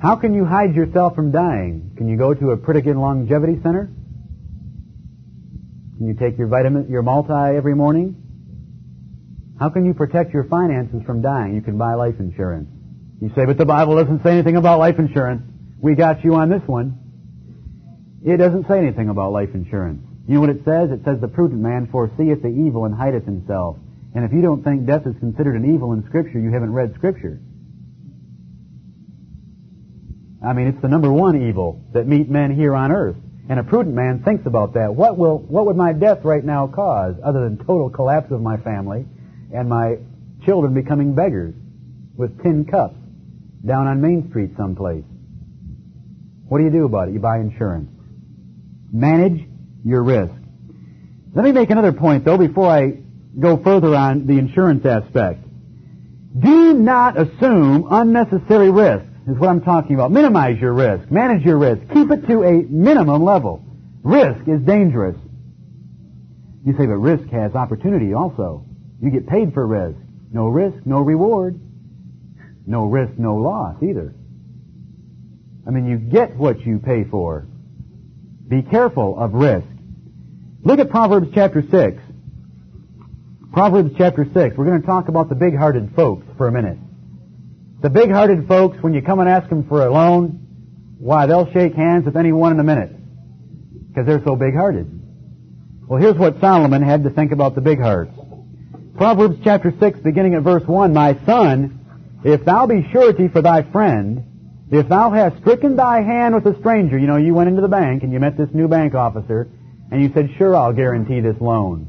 How can you hide yourself from dying? Can you go to a Pritikin Longevity Center? Can you take your vitamin, your multi every morning? How can you protect your finances from dying? You can buy life insurance. You say, but the Bible doesn't say anything about life insurance. We got you on this one. It doesn't say anything about life insurance. You know what it says? It says the prudent man foreseeth the evil and hideth himself. And if you don't think death is considered an evil in Scripture, you haven't read Scripture. I mean, it's the number one evil that meet men here on earth. And a prudent man thinks about that. What will, what would my death right now cause other than total collapse of my family and my children becoming beggars with tin cups down on Main Street someplace? What do you do about it? You buy insurance. Manage your risk. Let me make another point though before I go further on the insurance aspect. Do not assume unnecessary risk is what I'm talking about. Minimize your risk. Manage your risk. Keep it to a minimum level. Risk is dangerous. You say, but risk has opportunity also. You get paid for risk. No risk, no reward. No risk, no loss either. I mean, you get what you pay for. Be careful of risk. Look at Proverbs chapter 6. Proverbs chapter 6. We're going to talk about the big-hearted folks for a minute. The big-hearted folks, when you come and ask them for a loan, why, they'll shake hands with anyone in a minute. Because they're so big-hearted. Well, here's what Solomon had to think about the big hearts. Proverbs chapter 6, beginning at verse 1, My son, if thou be surety for thy friend, if thou hast stricken thy hand with a stranger, you know, you went into the bank and you met this new bank officer, and you said, sure, I'll guarantee this loan.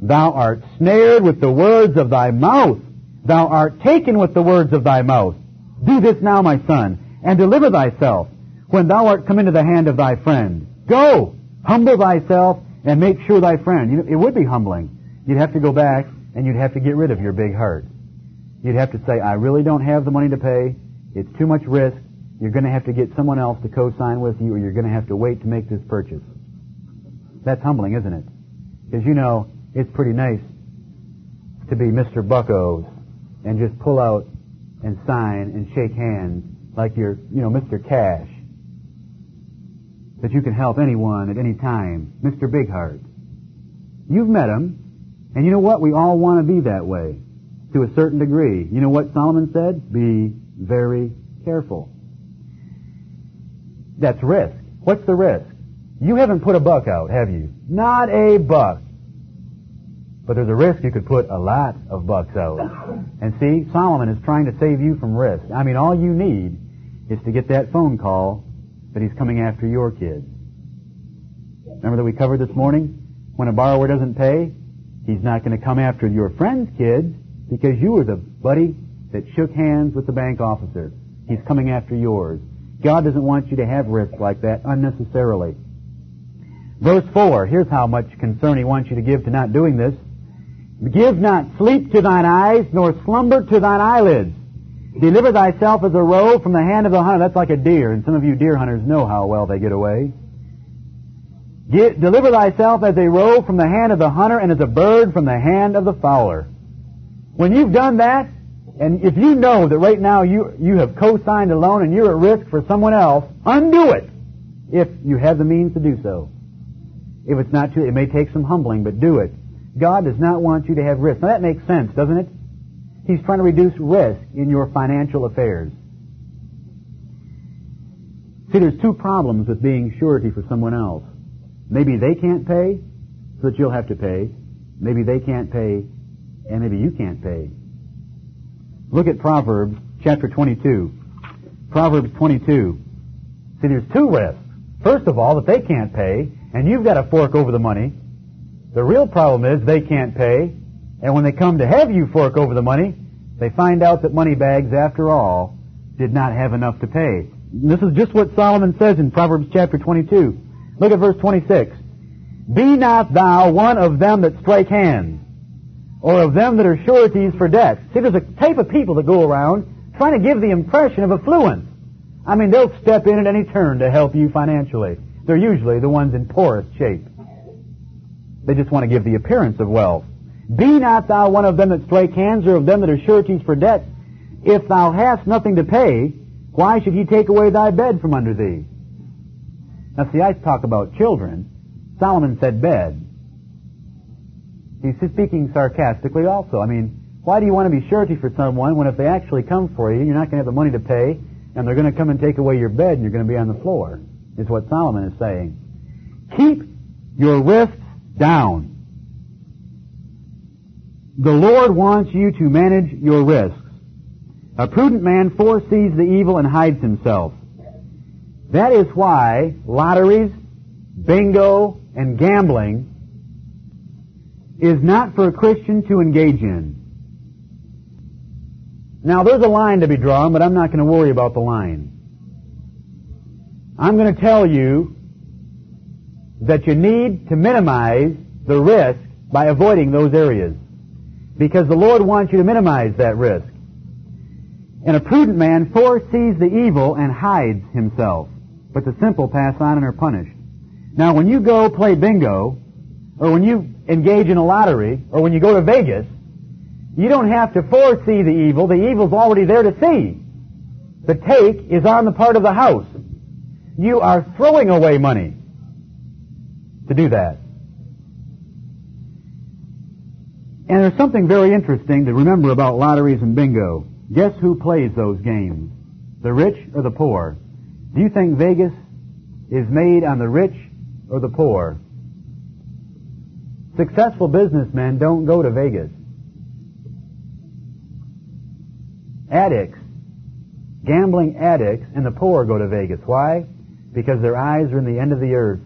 Thou art snared with the words of thy mouth. Thou art taken with the words of thy mouth. Do this now, my son, and deliver thyself when thou art come into the hand of thy friend. Go, humble thyself, and make sure thy friend. You know, it would be humbling. You'd have to go back, and you'd have to get rid of your big heart. You'd have to say, I really don't have the money to pay. It's too much risk. You're going to have to get someone else to co-sign with you, or you're going to have to wait to make this purchase. That's humbling, isn't it? Because you know, it's pretty nice to be Mr. Buckos and just pull out and sign and shake hands like you're, you know, Mr. Cash. That you can help anyone at any time. Mr. Big Heart. You've met him, and you know what? We all want to be that way to a certain degree. You know what Solomon said? Be very careful. That's risk. What's the risk? You haven't put a buck out, have you? Not a buck. But there's a risk you could put a lot of bucks out. And see, Solomon is trying to save you from risk. I mean, all you need is to get that phone call that he's coming after your kids. Remember that we covered this morning? When a borrower doesn't pay, he's not going to come after your friend's kids because you were the buddy that shook hands with the bank officer. He's coming after yours. God doesn't want you to have risk like that unnecessarily. Verse 4, here's how much concern he wants you to give to not doing this. Give not sleep to thine eyes, nor slumber to thine eyelids. Deliver thyself as a roe from the hand of the hunter. That's like a deer, and some of you deer hunters know how well they get away. Get, deliver thyself as a roe from the hand of the hunter, and as a bird from the hand of the fowler. When you've done that, and if you know that right now you, you have co-signed a loan and you're at risk for someone else, undo it if you have the means to do so. If it's not too, it may take some humbling, but do it. God does not want you to have risk. Now that makes sense, doesn't it? He's trying to reduce risk in your financial affairs. See, there's two problems with being surety for someone else. Maybe they can't pay, so that you'll have to pay. Maybe they can't pay, and maybe you can't pay. Look at Proverbs chapter 22. Proverbs 22. See, there's two risks. First of all, that they can't pay, and you've got to fork over the money. The real problem is they can't pay, and when they come to have you fork over the money, they find out that money bags, after all, did not have enough to pay. This is just what Solomon says in Proverbs chapter 22. Look at verse 26. Be not thou one of them that strike hands, or of them that are sureties for debt. See, there's a type of people that go around trying to give the impression of affluence. I mean, they'll step in at any turn to help you financially. They're usually the ones in poorest shape. They just want to give the appearance of wealth. Be not thou one of them that strike hands or of them that are sureties for debt. If thou hast nothing to pay, Why should he take away thy bed from under thee? Now see, I talk about children. Solomon said bed. He's speaking sarcastically also. I mean, why do you want to be surety for someone when if they actually come for you, you're not going to have the money to pay, and they're going to come and take away your bed and you're going to be on the floor, is what Solomon is saying. Keep your wrists down. The Lord wants you to manage your risks. A prudent man foresees the evil and hides himself. That is why lotteries, bingo, and gambling is not for a Christian to engage in. Now, there's a line to be drawn, but I'm not going to worry about the line. I'm going to tell you that you need to minimize the risk by avoiding those areas. Because the Lord wants you to minimize that risk. And a prudent man foresees the evil and hides himself. But the simple pass on and are punished. Now, when you go play bingo, or when you engage in a lottery, or when you go to Vegas, you don't have to foresee the evil. The evil's already there to see. The take is on the part of the house. You are throwing away money to do that. And there's something very interesting to remember about lotteries and bingo. Guess who plays those games? The rich or the poor? Do you think Vegas is made on the rich or the poor? Successful businessmen don't go to Vegas. Addicts, gambling addicts, and the poor go to Vegas. Why? Because their eyes are in the end of the earth,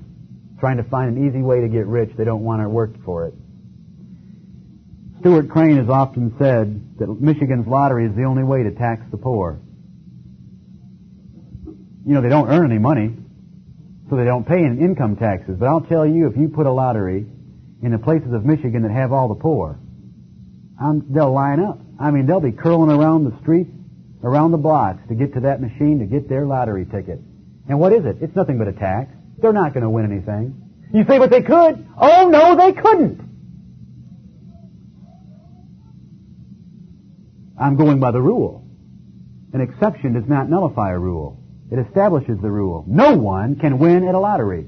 trying to find an easy way to get rich. They don't want to work for it. Stuart Crane has often said that Michigan's lottery is the only way to tax the poor. You know, they don't earn any money, so they don't pay any income taxes. But I'll tell you, if you put a lottery in the places of Michigan that have all the poor, um, they'll line up. I mean, they'll be curling around the streets, around the blocks to get to that machine to get their lottery ticket. And what is it? It's nothing but a tax. They're not going to win anything. You say, but they could. Oh no, they couldn't. I'm going by the rule. An exception does not nullify a rule. It establishes the rule. No one can win at a lottery.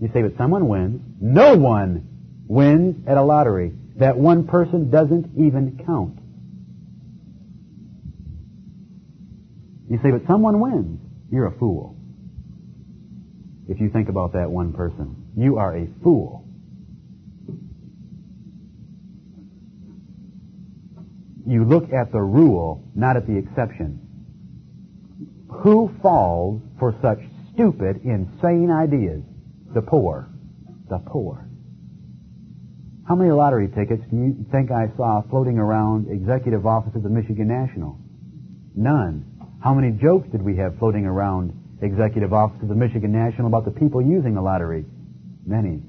You say, but someone wins. No one wins at a lottery. That one person doesn't even count. You say, but someone wins. You're a fool. If you think about that one person, you are a fool. You look at the rule, not at the exception. Who falls for such stupid, insane ideas? The poor. The poor. How many lottery tickets do you think I saw floating around executive offices of Michigan National? None. How many jokes did we have floating around executive offices of the Michigan National about the people using the lottery? Many.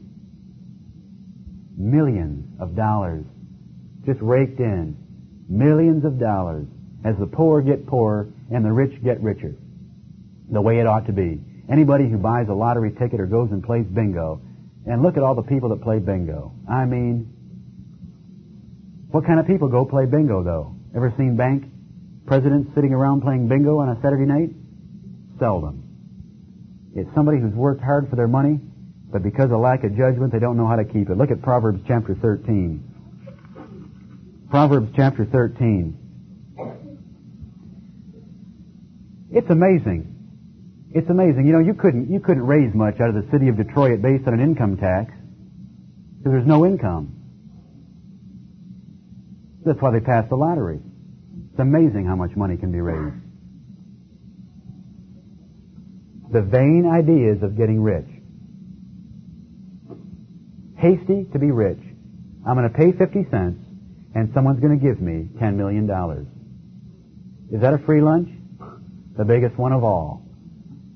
Millions of dollars just raked in millions of dollars as the poor get poorer and the rich get richer. The way it ought to be. Anybody who buys a lottery ticket or goes and plays bingo, and look at all the people that play bingo. I mean, what kind of people go play bingo though? Ever seen bank presidents sitting around playing bingo on a Saturday night? Seldom. It's somebody who's worked hard for their money, but because of lack of judgment, they don't know how to keep it. Look at Proverbs chapter 13. Proverbs chapter 13. It's amazing. It's amazing. You know, you couldn't, you couldn't raise much out of the city of Detroit based on an income tax because there's no income. That's why they passed the lottery. It's amazing how much money can be raised. The vain ideas of getting rich. Hasty to be rich. I'm going to pay 50 cents and someone's going to give me $10 million. Is that a free lunch? The biggest one of all.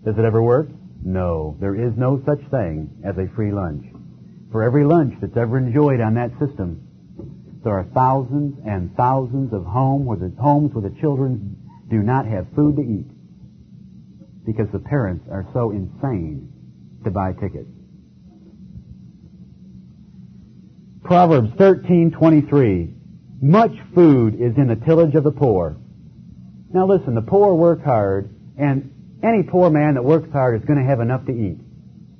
Does it ever work? No. There is no such thing as a free lunch. For every lunch that's ever enjoyed on that system, there are thousands and thousands of home where the, homes where the children do not have food to eat because the parents are so insane to buy tickets. Proverbs 13:23 Much food is in the tillage of the poor. Now listen, the poor work hard, and any poor man that works hard is going to have enough to eat.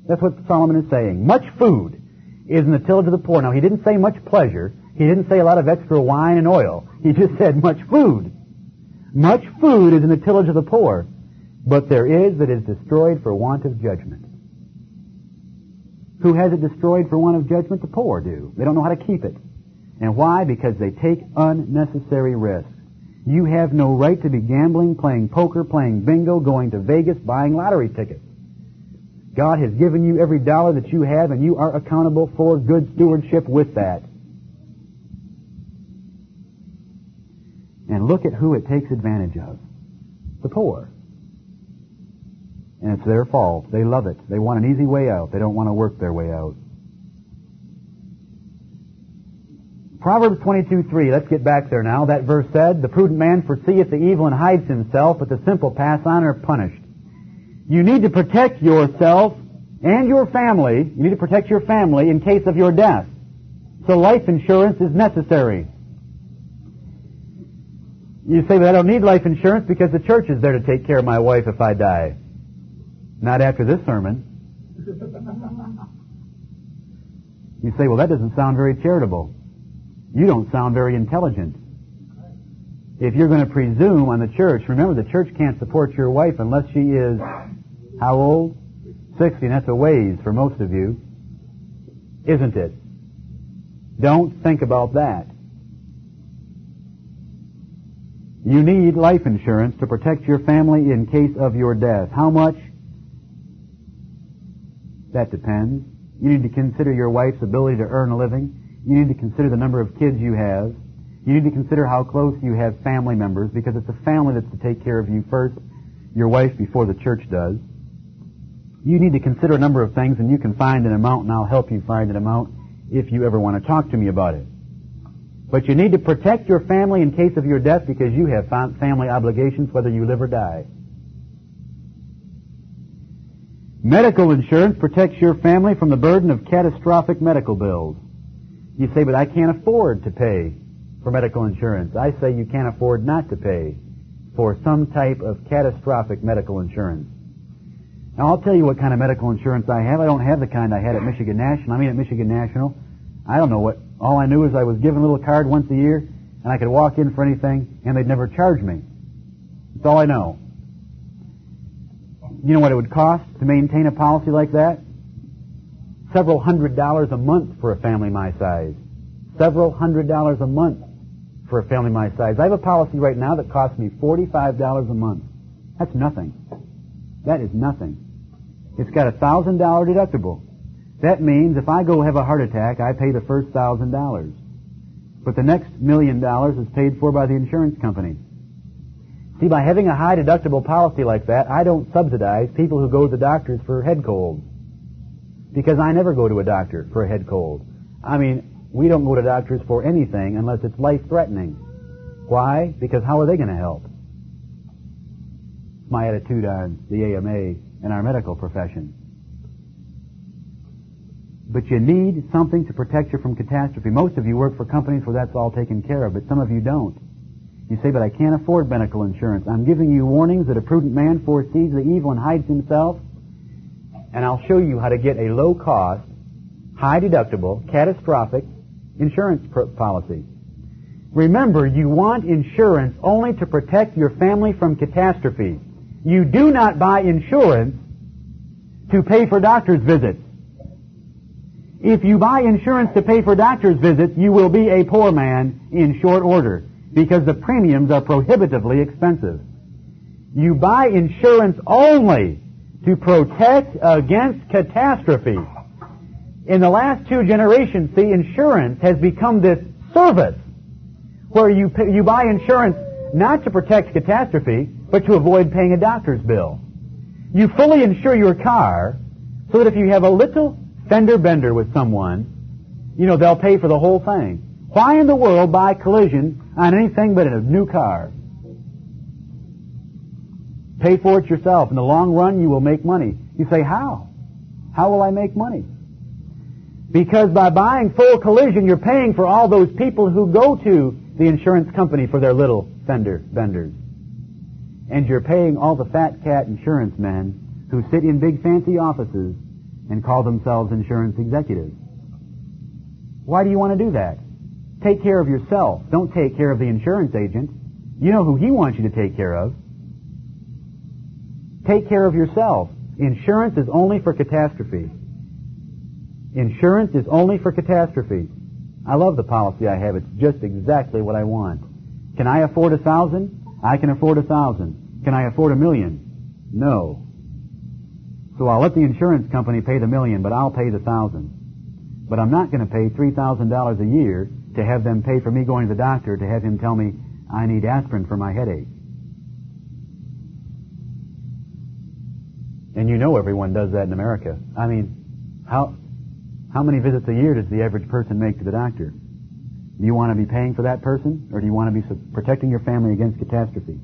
That's what Solomon is saying. Much food is in the tillage of the poor. Now he didn't say much pleasure. He didn't say a lot of extra wine and oil. He just said much food. Much food is in the tillage of the poor, but there is that is destroyed for want of judgment. Who has it destroyed for want of judgment? The poor do. They don't know how to keep it. And why? Because they take unnecessary risks. You have no right to be gambling, playing poker, playing bingo, going to Vegas, buying lottery tickets. God has given you every dollar that you have, and you are accountable for good stewardship with that. And look at who it takes advantage of. The poor. And it's their fault. They love it. They want an easy way out. They don't want to work their way out. Proverbs 22:3. Let's get back there now. That verse said, "The prudent man foreseeth the evil and hides himself, but the simple pass on and are punished." You need to protect yourself and your family. You need to protect your family in case of your death. So life insurance is necessary. You say, well, I don't need life insurance because the church is there to take care of my wife if I die. Not after this sermon. You say, well, that doesn't sound very charitable. You don't sound very intelligent. If you're going to presume on the church, remember the church can't support your wife unless she is how old? 60, and that's a ways for most of you. Isn't it? Don't think about that. You need life insurance to protect your family in case of your death. How much? That depends. You need to consider your wife's ability to earn a living. You need to consider the number of kids you have. You need to consider how close you have family members because it's the family that's to take care of you first, your wife before the church does. You need to consider a number of things and you can find an amount and I'll help you find an amount if you ever want to talk to me about it. But you need to protect your family in case of your death because you have family obligations whether you live or die. Medical insurance protects your family from the burden of catastrophic medical bills. You say, but I can't afford to pay for medical insurance. I say you can't afford not to pay for some type of catastrophic medical insurance. Now I'll tell you what kind of medical insurance I have. I don't have the kind I had at Michigan National. I mean at Michigan National, I don't know what. All I knew is I was given a little card once a year, and I could walk in for anything, and they'd never charge me. That's all I know. You know what it would cost to maintain a policy like that? several hundred dollars a month for a family my size. Several hundred dollars a month for a family my size. I have a policy right now that costs me $45 a month. That's nothing. That is nothing. It's got a $1,000 deductible. That means if I go have a heart attack, I pay the first $1,000. But the next million dollars is paid for by the insurance company. See, by having a high deductible policy like that, I don't subsidize people who go to the doctors for head colds because I never go to a doctor for a head cold. I mean, we don't go to doctors for anything unless it's life-threatening. Why? Because how are they going to help? My attitude on the AMA and our medical profession. But you need something to protect you from catastrophe. Most of you work for companies where that's all taken care of, but some of you don't. You say, but I can't afford medical insurance. I'm giving you warnings that a prudent man foresees the evil and hides himself and I'll show you how to get a low cost, high deductible, catastrophic insurance policy. Remember, you want insurance only to protect your family from catastrophe. You do not buy insurance to pay for doctor's visits. If you buy insurance to pay for doctor's visits, you will be a poor man in short order because the premiums are prohibitively expensive. You buy insurance only to protect against catastrophe. In the last two generations, see, insurance has become this service where you, pay, you buy insurance not to protect catastrophe, but to avoid paying a doctor's bill. You fully insure your car so that if you have a little fender bender with someone, you know, they'll pay for the whole thing. Why in the world buy collision on anything but a new car? Pay for it yourself. In the long run, you will make money. You say, how? How will I make money? Because by buying full collision, you're paying for all those people who go to the insurance company for their little fender benders. And you're paying all the fat cat insurance men who sit in big fancy offices and call themselves insurance executives. Why do you want to do that? Take care of yourself. Don't take care of the insurance agent. You know who he wants you to take care of. Take care of yourself. Insurance is only for catastrophe. Insurance is only for catastrophe. I love the policy I have. It's just exactly what I want. Can I afford a thousand? I can afford a thousand. Can I afford a million? No. So I'll let the insurance company pay the million, but I'll pay the thousand. But I'm not going to pay $3,000 a year to have them pay for me going to the doctor to have him tell me I need aspirin for my headache. And you know everyone does that in America. I mean, how, how many visits a year does the average person make to the doctor? Do you want to be paying for that person, or do you want to be protecting your family against catastrophe?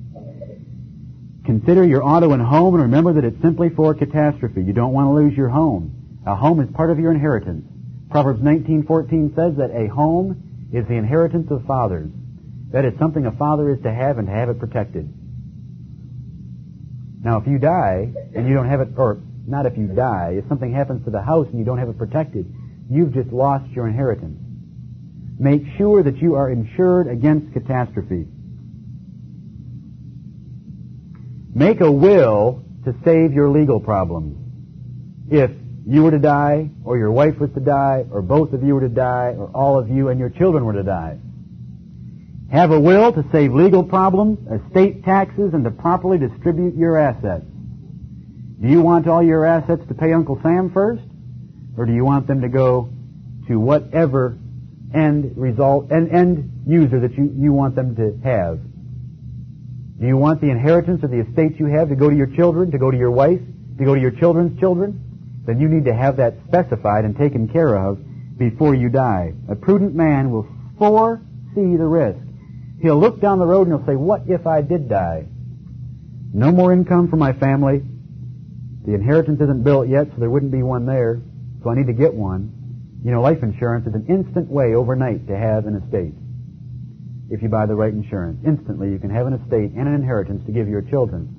Consider your auto and home, and remember that it's simply for a catastrophe. You don't want to lose your home. A home is part of your inheritance. Proverbs 19:14 says that a home is the inheritance of fathers. That is something a father is to have and to have it protected. Now, if you die and you don't have it, or not if you die, if something happens to the house and you don't have it protected, you've just lost your inheritance. Make sure that you are insured against catastrophe. Make a will to save your legal problems. If you were to die, or your wife was to die, or both of you were to die, or all of you and your children were to die. Have a will to save legal problems, estate taxes, and to properly distribute your assets. Do you want all your assets to pay Uncle Sam first? Or do you want them to go to whatever end result, and end user that you, you want them to have? Do you want the inheritance of the estates you have to go to your children, to go to your wife, to go to your children's children? Then you need to have that specified and taken care of before you die. A prudent man will foresee the risk. He'll look down the road and he'll say, what if I did die? No more income for my family. The inheritance isn't built yet, so there wouldn't be one there. So I need to get one. You know, life insurance is an instant way overnight to have an estate. If you buy the right insurance. Instantly you can have an estate and an inheritance to give your children.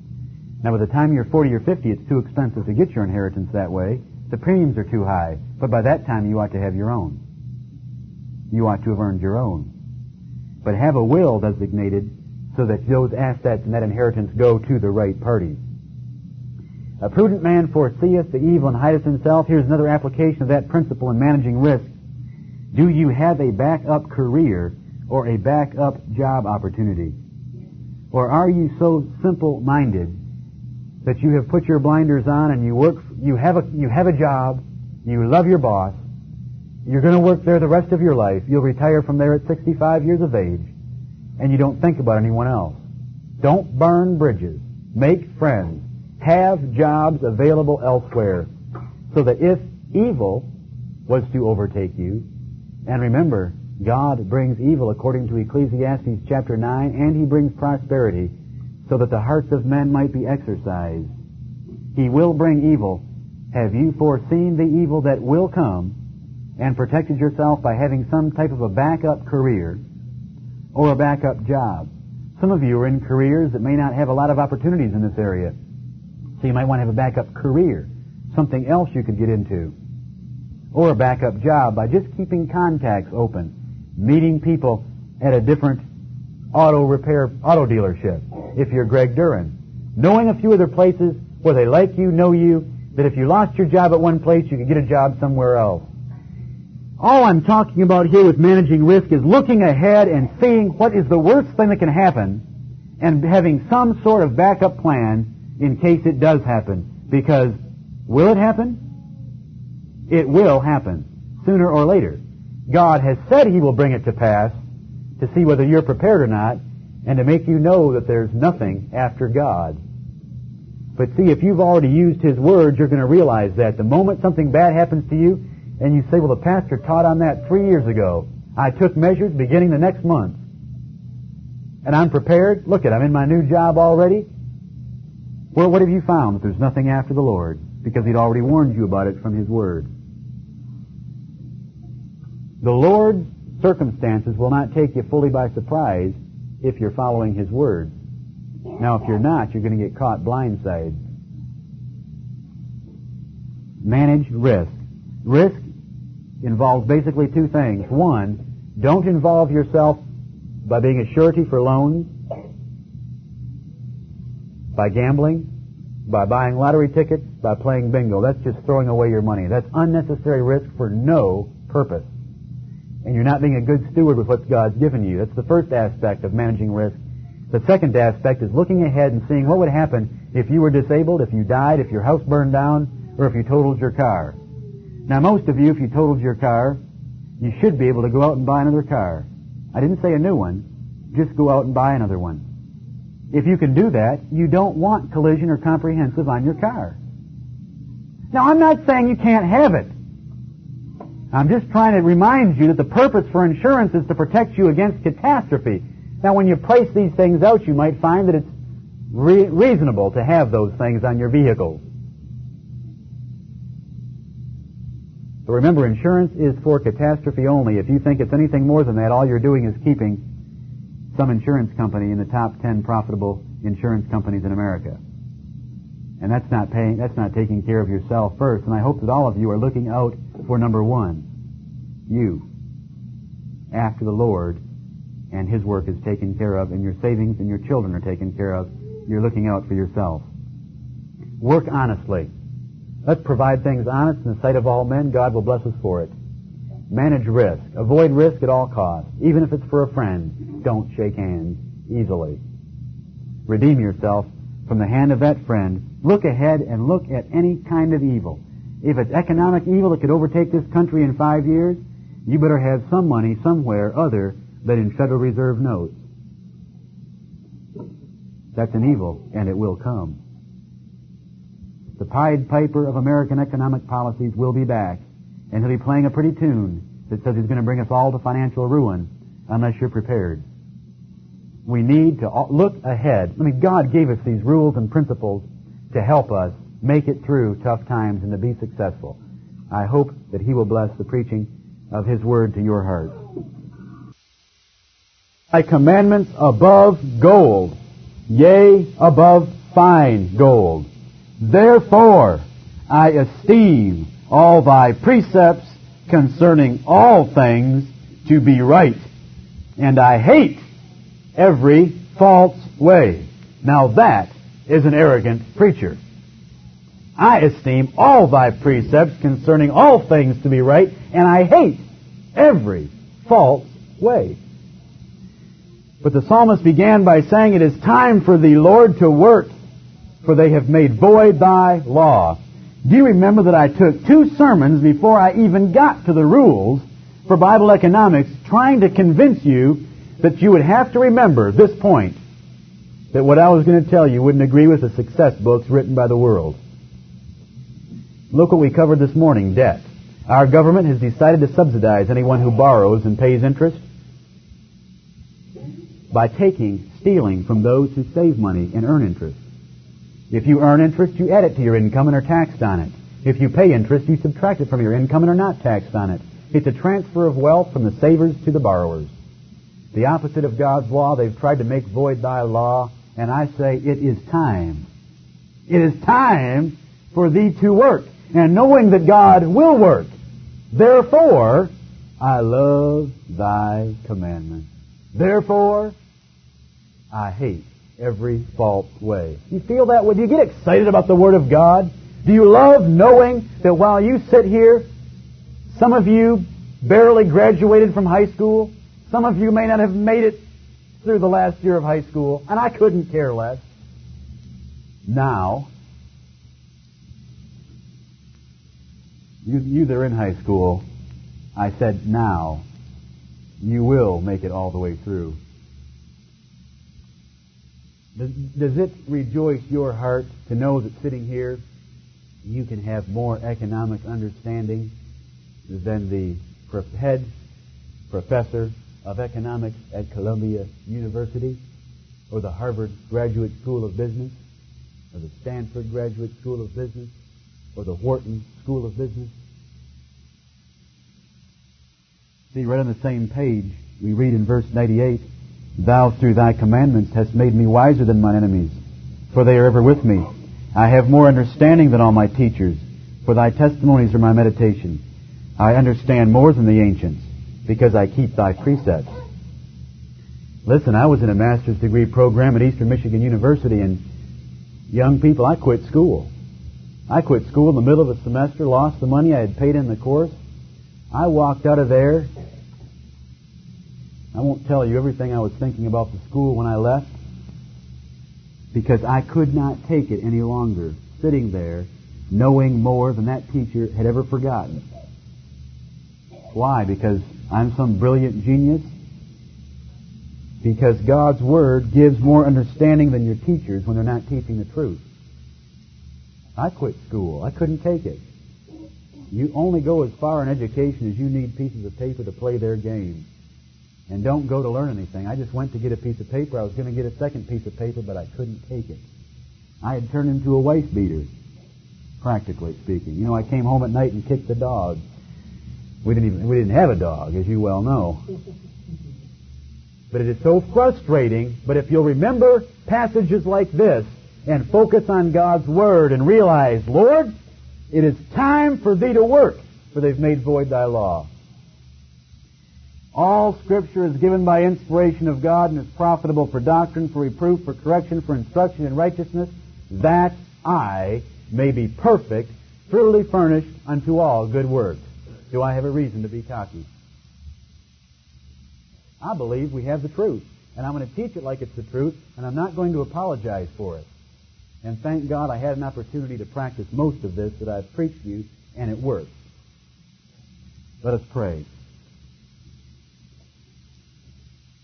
Now by the time you're 40 or 50, it's too expensive to get your inheritance that way. The premiums are too high. But by that time you ought to have your own. You ought to have earned your own but have a will designated so that those assets and that inheritance go to the right parties. A prudent man foreseeth the evil and hideth himself. Here's another application of that principle in managing risk. Do you have a backup career or a backup job opportunity? Or are you so simple-minded that you have put your blinders on and you work, you have a, you have a job, you love your boss, you're going to work there the rest of your life. You'll retire from there at 65 years of age, and you don't think about anyone else. Don't burn bridges. Make friends. Have jobs available elsewhere, so that if evil was to overtake you, and remember, God brings evil according to Ecclesiastes chapter 9, and He brings prosperity, so that the hearts of men might be exercised. He will bring evil. Have you foreseen the evil that will come? and protected yourself by having some type of a backup career or a backup job. Some of you are in careers that may not have a lot of opportunities in this area. So you might want to have a backup career, something else you could get into, or a backup job by just keeping contacts open, meeting people at a different auto repair, auto dealership, if you're Greg Duran. Knowing a few other places where they like you, know you, that if you lost your job at one place, you could get a job somewhere else. All I'm talking about here with managing risk is looking ahead and seeing what is the worst thing that can happen and having some sort of backup plan in case it does happen. Because will it happen? It will happen sooner or later. God has said He will bring it to pass to see whether you're prepared or not and to make you know that there's nothing after God. But see, if you've already used His words, you're going to realize that the moment something bad happens to you, and you say, well, the pastor taught on that three years ago. I took measures beginning the next month. And I'm prepared. Look at, I'm in my new job already. Well, what have you found? That there's nothing after the Lord because He'd already warned you about it from His Word. The Lord's circumstances will not take you fully by surprise if you're following His Word. Now, if you're not, you're going to get caught blindside. Manage risk. Risk involves basically two things. One, don't involve yourself by being a surety for loans, by gambling, by buying lottery tickets, by playing bingo. That's just throwing away your money. That's unnecessary risk for no purpose. And you're not being a good steward with what God's given you. That's the first aspect of managing risk. The second aspect is looking ahead and seeing what would happen if you were disabled, if you died, if your house burned down, or if you totaled your car. Now, most of you, if you totaled your car, you should be able to go out and buy another car. I didn't say a new one. Just go out and buy another one. If you can do that, you don't want collision or comprehensive on your car. Now, I'm not saying you can't have it. I'm just trying to remind you that the purpose for insurance is to protect you against catastrophe. Now, when you place these things out, you might find that it's re- reasonable to have those things on your vehicles. But remember, insurance is for catastrophe only. If you think it's anything more than that, all you're doing is keeping some insurance company in the top 10 profitable insurance companies in America. And that's not paying, that's not taking care of yourself first. And I hope that all of you are looking out for number one. You. After the Lord and His work is taken care of and your savings and your children are taken care of, you're looking out for yourself. Work honestly. Let's provide things honest in the sight of all men. God will bless us for it. Manage risk. Avoid risk at all costs. Even if it's for a friend, don't shake hands easily. Redeem yourself from the hand of that friend. Look ahead and look at any kind of evil. If it's economic evil that could overtake this country in five years, you better have some money somewhere other than in Federal Reserve notes. That's an evil, and it will come. The Pied Piper of American economic policies will be back and he'll be playing a pretty tune that says he's going to bring us all to financial ruin unless you're prepared. We need to look ahead. I mean, God gave us these rules and principles to help us make it through tough times and to be successful. I hope that He will bless the preaching of His Word to your heart. My commandments above gold, yea, above fine gold. Therefore, I esteem all thy precepts concerning all things to be right. And I hate every false way. Now that is an arrogant preacher. I esteem all thy precepts concerning all things to be right, and I hate every false way. But the psalmist began by saying, It is time for the Lord to work, for they have made void thy law. Do you remember that I took two sermons before I even got to the rules for Bible economics trying to convince you that you would have to remember this point that what I was going to tell you wouldn't agree with the success books written by the world. Look what we covered this morning, debt. Our government has decided to subsidize anyone who borrows and pays interest by taking, stealing from those who save money and earn interest. If you earn interest, you add it to your income and are taxed on it. If you pay interest, you subtract it from your income and are not taxed on it. It's a transfer of wealth from the savers to the borrowers. The opposite of God's law, they've tried to make void thy law, and I say it is time. It is time for thee to work, and knowing that God will work. Therefore, I love thy commandments. Therefore, I hate every false way. You feel that way? Do you get excited about the Word of God? Do you love knowing that while you sit here, some of you barely graduated from high school, some of you may not have made it through the last year of high school, and I couldn't care less. Now, you, you that are in high school, I said now, you will make it all the way through. Does, does it rejoice your heart to know that sitting here you can have more economic understanding than the head professor of economics at Columbia University or the Harvard Graduate School of Business or the Stanford Graduate School of Business or the Wharton School of Business? See, right on the same page, we read in verse 98, Thou through thy commandments hast made me wiser than mine enemies, for they are ever with me. I have more understanding than all my teachers, for thy testimonies are my meditation. I understand more than the ancients, because I keep thy precepts. Listen, I was in a master's degree program at Eastern Michigan University, and young people, I quit school. I quit school in the middle of a semester, lost the money I had paid in the course. I walked out of there. I won't tell you everything I was thinking about the school when I left because I could not take it any longer sitting there knowing more than that teacher had ever forgotten. Why? Because I'm some brilliant genius? Because God's Word gives more understanding than your teachers when they're not teaching the truth. I quit school. I couldn't take it. You only go as far in education as you need pieces of paper to play their game. And don't go to learn anything. I just went to get a piece of paper. I was going to get a second piece of paper, but I couldn't take it. I had turned into a wife beater, practically speaking. You know, I came home at night and kicked the dog. We didn't even we didn't have a dog, as you well know. But it is so frustrating. But if you'll remember passages like this and focus on God's Word and realize, Lord, it is time for thee to work, for they've made void thy law. All Scripture is given by inspiration of God and is profitable for doctrine, for reproof, for correction, for instruction in righteousness, that I may be perfect, truly furnished unto all good works. Do I have a reason to be cocky? I believe we have the truth, and I'm going to teach it like it's the truth, and I'm not going to apologize for it. And thank God I had an opportunity to practice most of this that I've preached to you, and it works. Let us pray.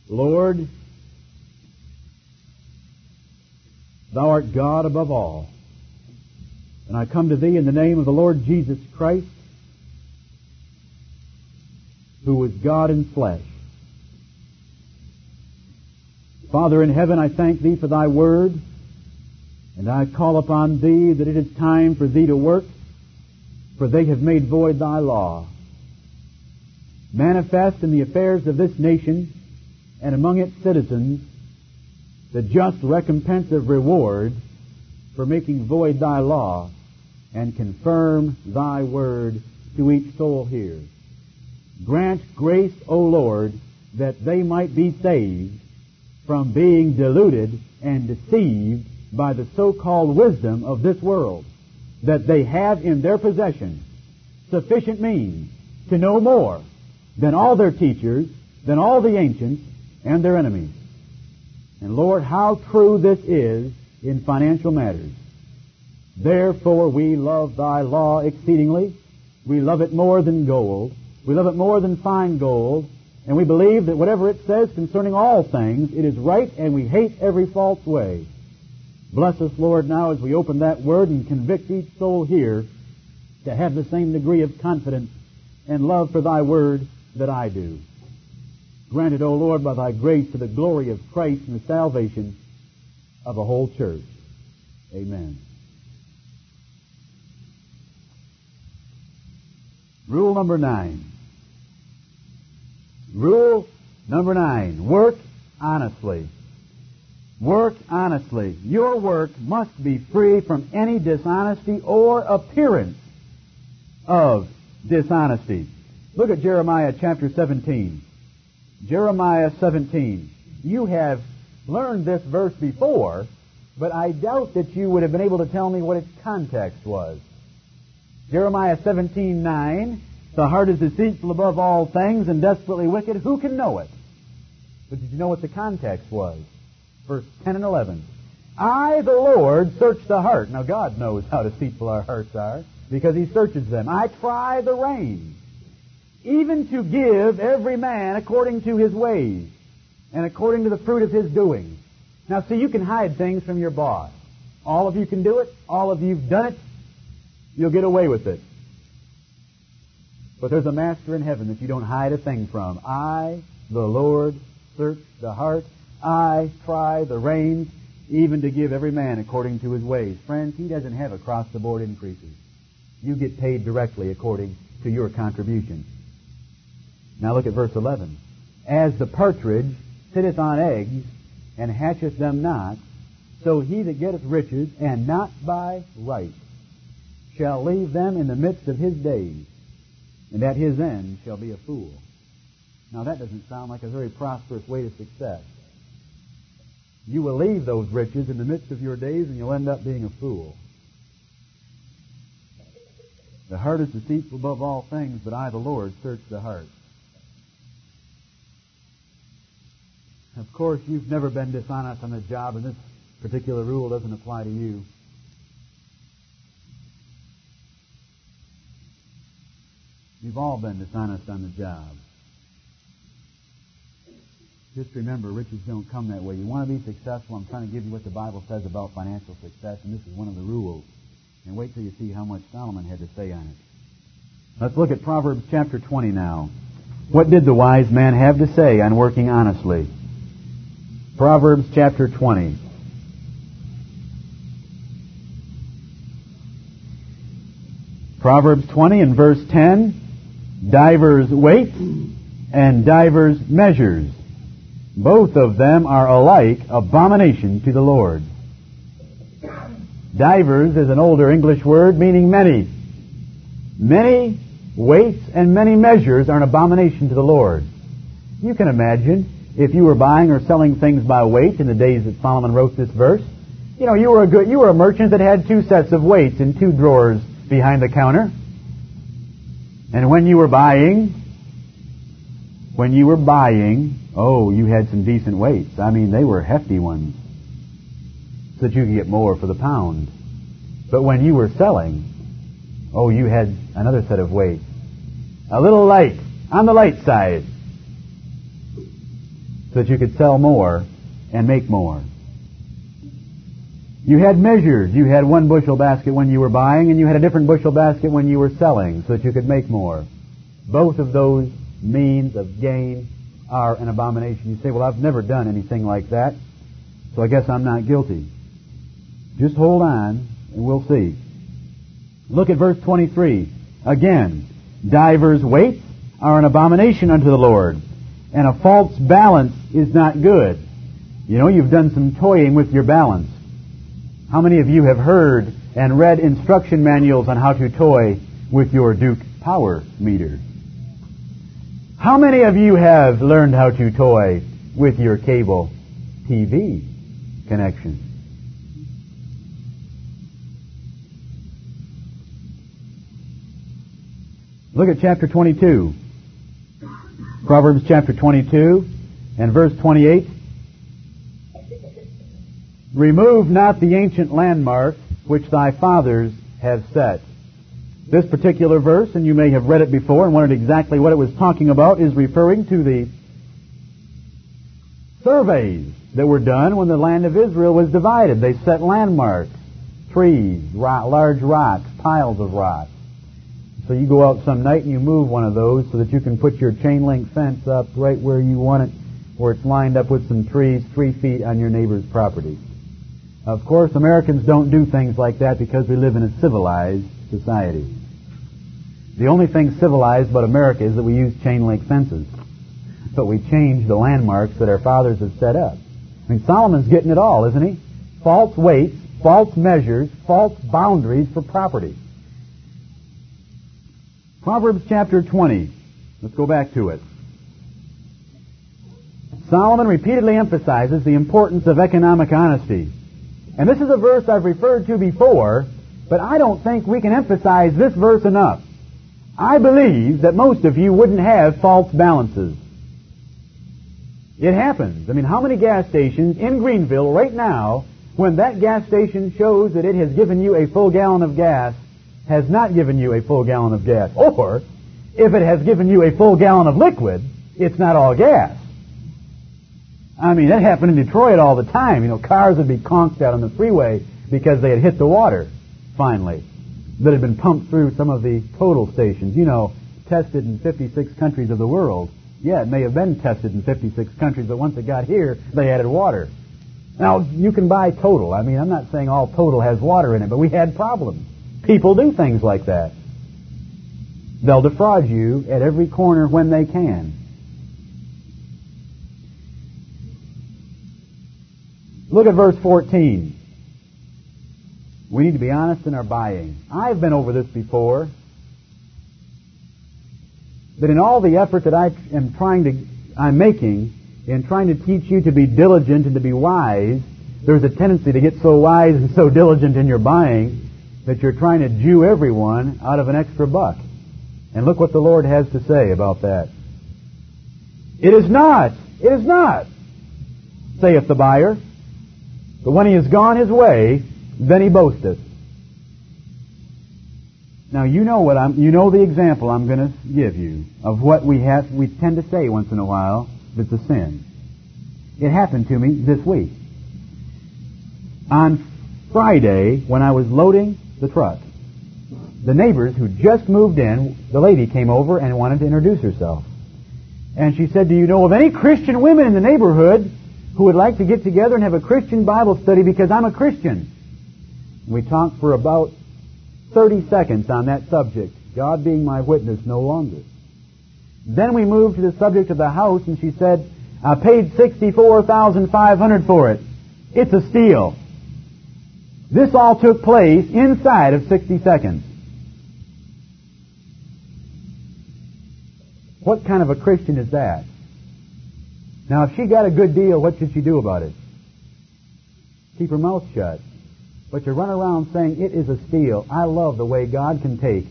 Lord, Thou art God above all. And I come to Thee in the name of the Lord Jesus Christ, who was God in flesh. Father in heaven, I thank Thee for Thy word. And I call upon thee that it is time for thee to work, for they have made void thy law. Manifest in the affairs of this nation and among its citizens the just recompense of reward for making void thy law and confirm thy word to each soul here. Grant grace, O Lord, that they might be saved from being deluded and deceived by the so-called wisdom of this world that they have in their possession sufficient means to know more than all their teachers, than all the ancients, and their enemies. And Lord, how true this is in financial matters. Therefore we love thy law exceedingly. We love it more than gold. We love it more than fine gold. And we believe that whatever it says concerning all things, it is right and we hate every false way. Bless us, Lord, now as we open that word and convict each soul here to have the same degree of confidence and love for thy word that I do. Grant it, O Lord, by thy grace to the glory of Christ and the salvation of a whole church. Amen. Rule number nine. Rule number nine. Work honestly. Work honestly. Your work must be free from any dishonesty or appearance of dishonesty. Look at Jeremiah chapter 17. Jeremiah 17. You have learned this verse before, but I doubt that you would have been able to tell me what its context was. Jeremiah 17:9. The heart is deceitful above all things and desperately wicked. Who can know it? But did you know what the context was? Verse 10 and 11. I, the Lord, search the heart. Now, God knows how deceitful our hearts are because He searches them. I try the reins, even to give every man according to his ways and according to the fruit of his doing. Now, see, you can hide things from your boss. All of you can do it. All of you've done it. You'll get away with it. But there's a master in heaven that you don't hide a thing from. I, the Lord, search the heart I try the reins, even to give every man according to his ways. Friends, he doesn't have across the board increases. You get paid directly according to your contribution. Now look at verse 11. As the partridge sitteth on eggs, and hatcheth them not, so he that getteth riches, and not by right, shall leave them in the midst of his days, and at his end shall be a fool. Now that doesn't sound like a very prosperous way to success. You will leave those riches in the midst of your days, and you'll end up being a fool. The heart is deceitful above all things, but I, the Lord, search the heart. Of course, you've never been dishonest on the job, and this particular rule doesn't apply to you. You've all been dishonest on the job. Just remember, riches don't come that way. You want to be successful, I'm trying to give you what the Bible says about financial success, and this is one of the rules. And wait till you see how much Solomon had to say on it. Let's look at Proverbs chapter 20 now. What did the wise man have to say on working honestly? Proverbs chapter 20. Proverbs 20 and verse 10, divers weights and divers measures. Both of them are alike abomination to the Lord. Divers is an older English word meaning many. Many weights and many measures are an abomination to the Lord. You can imagine if you were buying or selling things by weight in the days that Solomon wrote this verse. You know, you were a good, you were a merchant that had two sets of weights in two drawers behind the counter. And when you were buying, when you were buying, oh, you had some decent weights. I mean, they were hefty ones so that you could get more for the pound. But when you were selling, oh, you had another set of weights. A little light, on the light side, so that you could sell more and make more. You had measures. You had one bushel basket when you were buying, and you had a different bushel basket when you were selling, so that you could make more. Both of those means of gain are an abomination. You say, well, I've never done anything like that, so I guess I'm not guilty. Just hold on, and we'll see. Look at verse 23. Again, divers weights are an abomination unto the Lord, and a false balance is not good. You know, you've done some toying with your balance. How many of you have heard and read instruction manuals on how to toy with your Duke power meter? How many of you have learned how to toy with your cable TV connection? Look at chapter 22. Proverbs chapter 22 and verse 28. Remove not the ancient landmark which thy fathers have set. This particular verse, and you may have read it before and wondered exactly what it was talking about, is referring to the surveys that were done when the land of Israel was divided. They set landmarks, trees, large rocks, piles of rocks. So you go out some night and you move one of those so that you can put your chain link fence up right where you want it, where it's lined up with some trees three feet on your neighbor's property. Of course, Americans don't do things like that because we live in a civilized society. The only thing civilized about America is that we use chain link fences. But we change the landmarks that our fathers have set up. I mean, Solomon's getting it all, isn't he? False weights, false measures, false boundaries for property. Proverbs chapter 20. Let's go back to it. Solomon repeatedly emphasizes the importance of economic honesty. And this is a verse I've referred to before, but I don't think we can emphasize this verse enough. I believe that most of you wouldn't have false balances. It happens. I mean, how many gas stations in Greenville right now, when that gas station shows that it has given you a full gallon of gas, has not given you a full gallon of gas. Or, if it has given you a full gallon of liquid, it's not all gas. I mean, that happened in Detroit all the time. You know, cars would be conked out on the freeway because they had hit the water, finally, that had been pumped through some of the total stations. You know, tested in 56 countries of the world. Yeah, it may have been tested in 56 countries, but once it got here, they added water. Now, you can buy total. I mean, I'm not saying all total has water in it, but we had problems. People do things like that. They'll defraud you at every corner when they can. Look at verse 14. We need to be honest in our buying. I've been over this before. But in all the effort that I am trying to, I'm making in trying to teach you to be diligent and to be wise, there's a tendency to get so wise and so diligent in your buying that you're trying to Jew everyone out of an extra buck. And look what the Lord has to say about that. It is not, it is not, saith the buyer. But when he has gone his way, then he boasteth. Now you know what I'm, you know the example I'm going to give you of what we have, we tend to say once in a while that's a sin. It happened to me this week. On Friday, when I was loading the truck, the neighbors who just moved in, the lady came over and wanted to introduce herself. And she said, do you know of any Christian women in the neighborhood who would like to get together and have a Christian Bible study because I'm a Christian? We talked for about 30 seconds on that subject, God being my witness no longer. Then we moved to the subject of the house, and she said, I paid 64500 for it. It's a steal. This all took place inside of 60 seconds. What kind of a Christian is that? Now, if she got a good deal, what should she do about it? Keep her mouth shut. But to run around saying it is a steal, I love the way God can take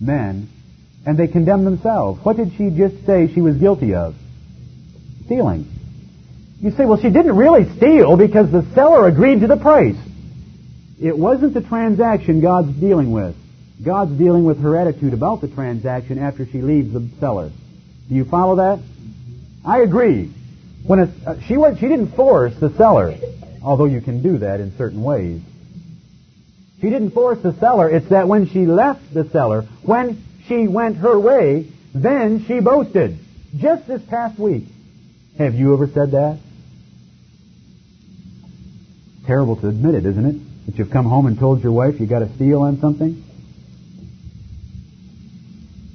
men and they condemn themselves. What did she just say she was guilty of? Stealing. You say, well, she didn't really steal because the seller agreed to the price. It wasn't the transaction God's dealing with. God's dealing with her attitude about the transaction after she leaves the seller. Do you follow that? I agree. When it's, uh, she was, she didn't force the seller although you can do that in certain ways. She didn't force the seller. It's that when she left the seller, when she went her way, then she boasted. Just this past week. Have you ever said that? Terrible to admit it, isn't it? That you've come home and told your wife you got a steal on something?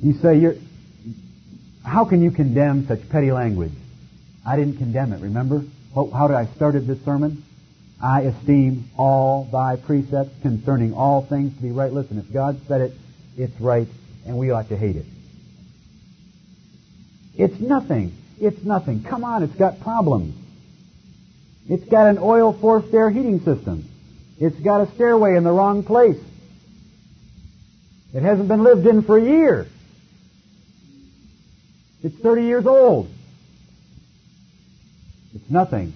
You say you're, how can you condemn such petty language? I didn't condemn it, remember? How did I started this sermon? I esteem all thy precepts concerning all things to be right. Listen, if God said it, it's right, and we ought to hate it. It's nothing. It's nothing. Come on, it's got problems. It's got an oil forced air heating system. It's got a stairway in the wrong place. It hasn't been lived in for a year. It's 30 years old. It's nothing.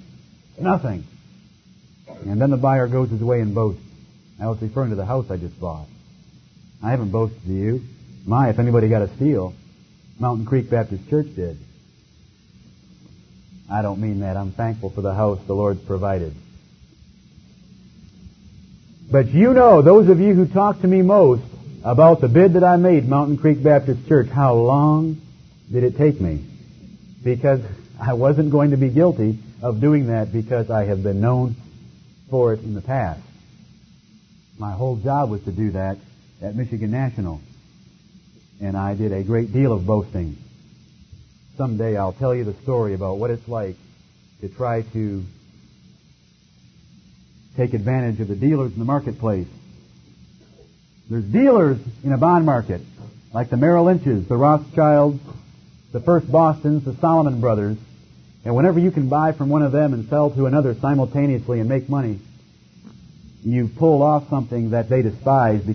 It's Nothing. And then the buyer goes his way and boasts. I was referring to the house I just bought. I haven't boasted to you. My, if anybody got a steal, Mountain Creek Baptist Church did. I don't mean that. I'm thankful for the house the Lord's provided. But you know, those of you who talk to me most about the bid that I made, Mountain Creek Baptist Church, how long did it take me? Because I wasn't going to be guilty of doing that because I have been known for it in the past. My whole job was to do that at Michigan National. And I did a great deal of boasting. Someday I'll tell you the story about what it's like to try to take advantage of the dealers in the marketplace. There's dealers in a bond market, like the Merrill Lynches, the Rothschilds, the First Bostons, the Salomon Brothers, and whenever you can buy from one of them and sell to another simultaneously and make money, you pull off something that they despise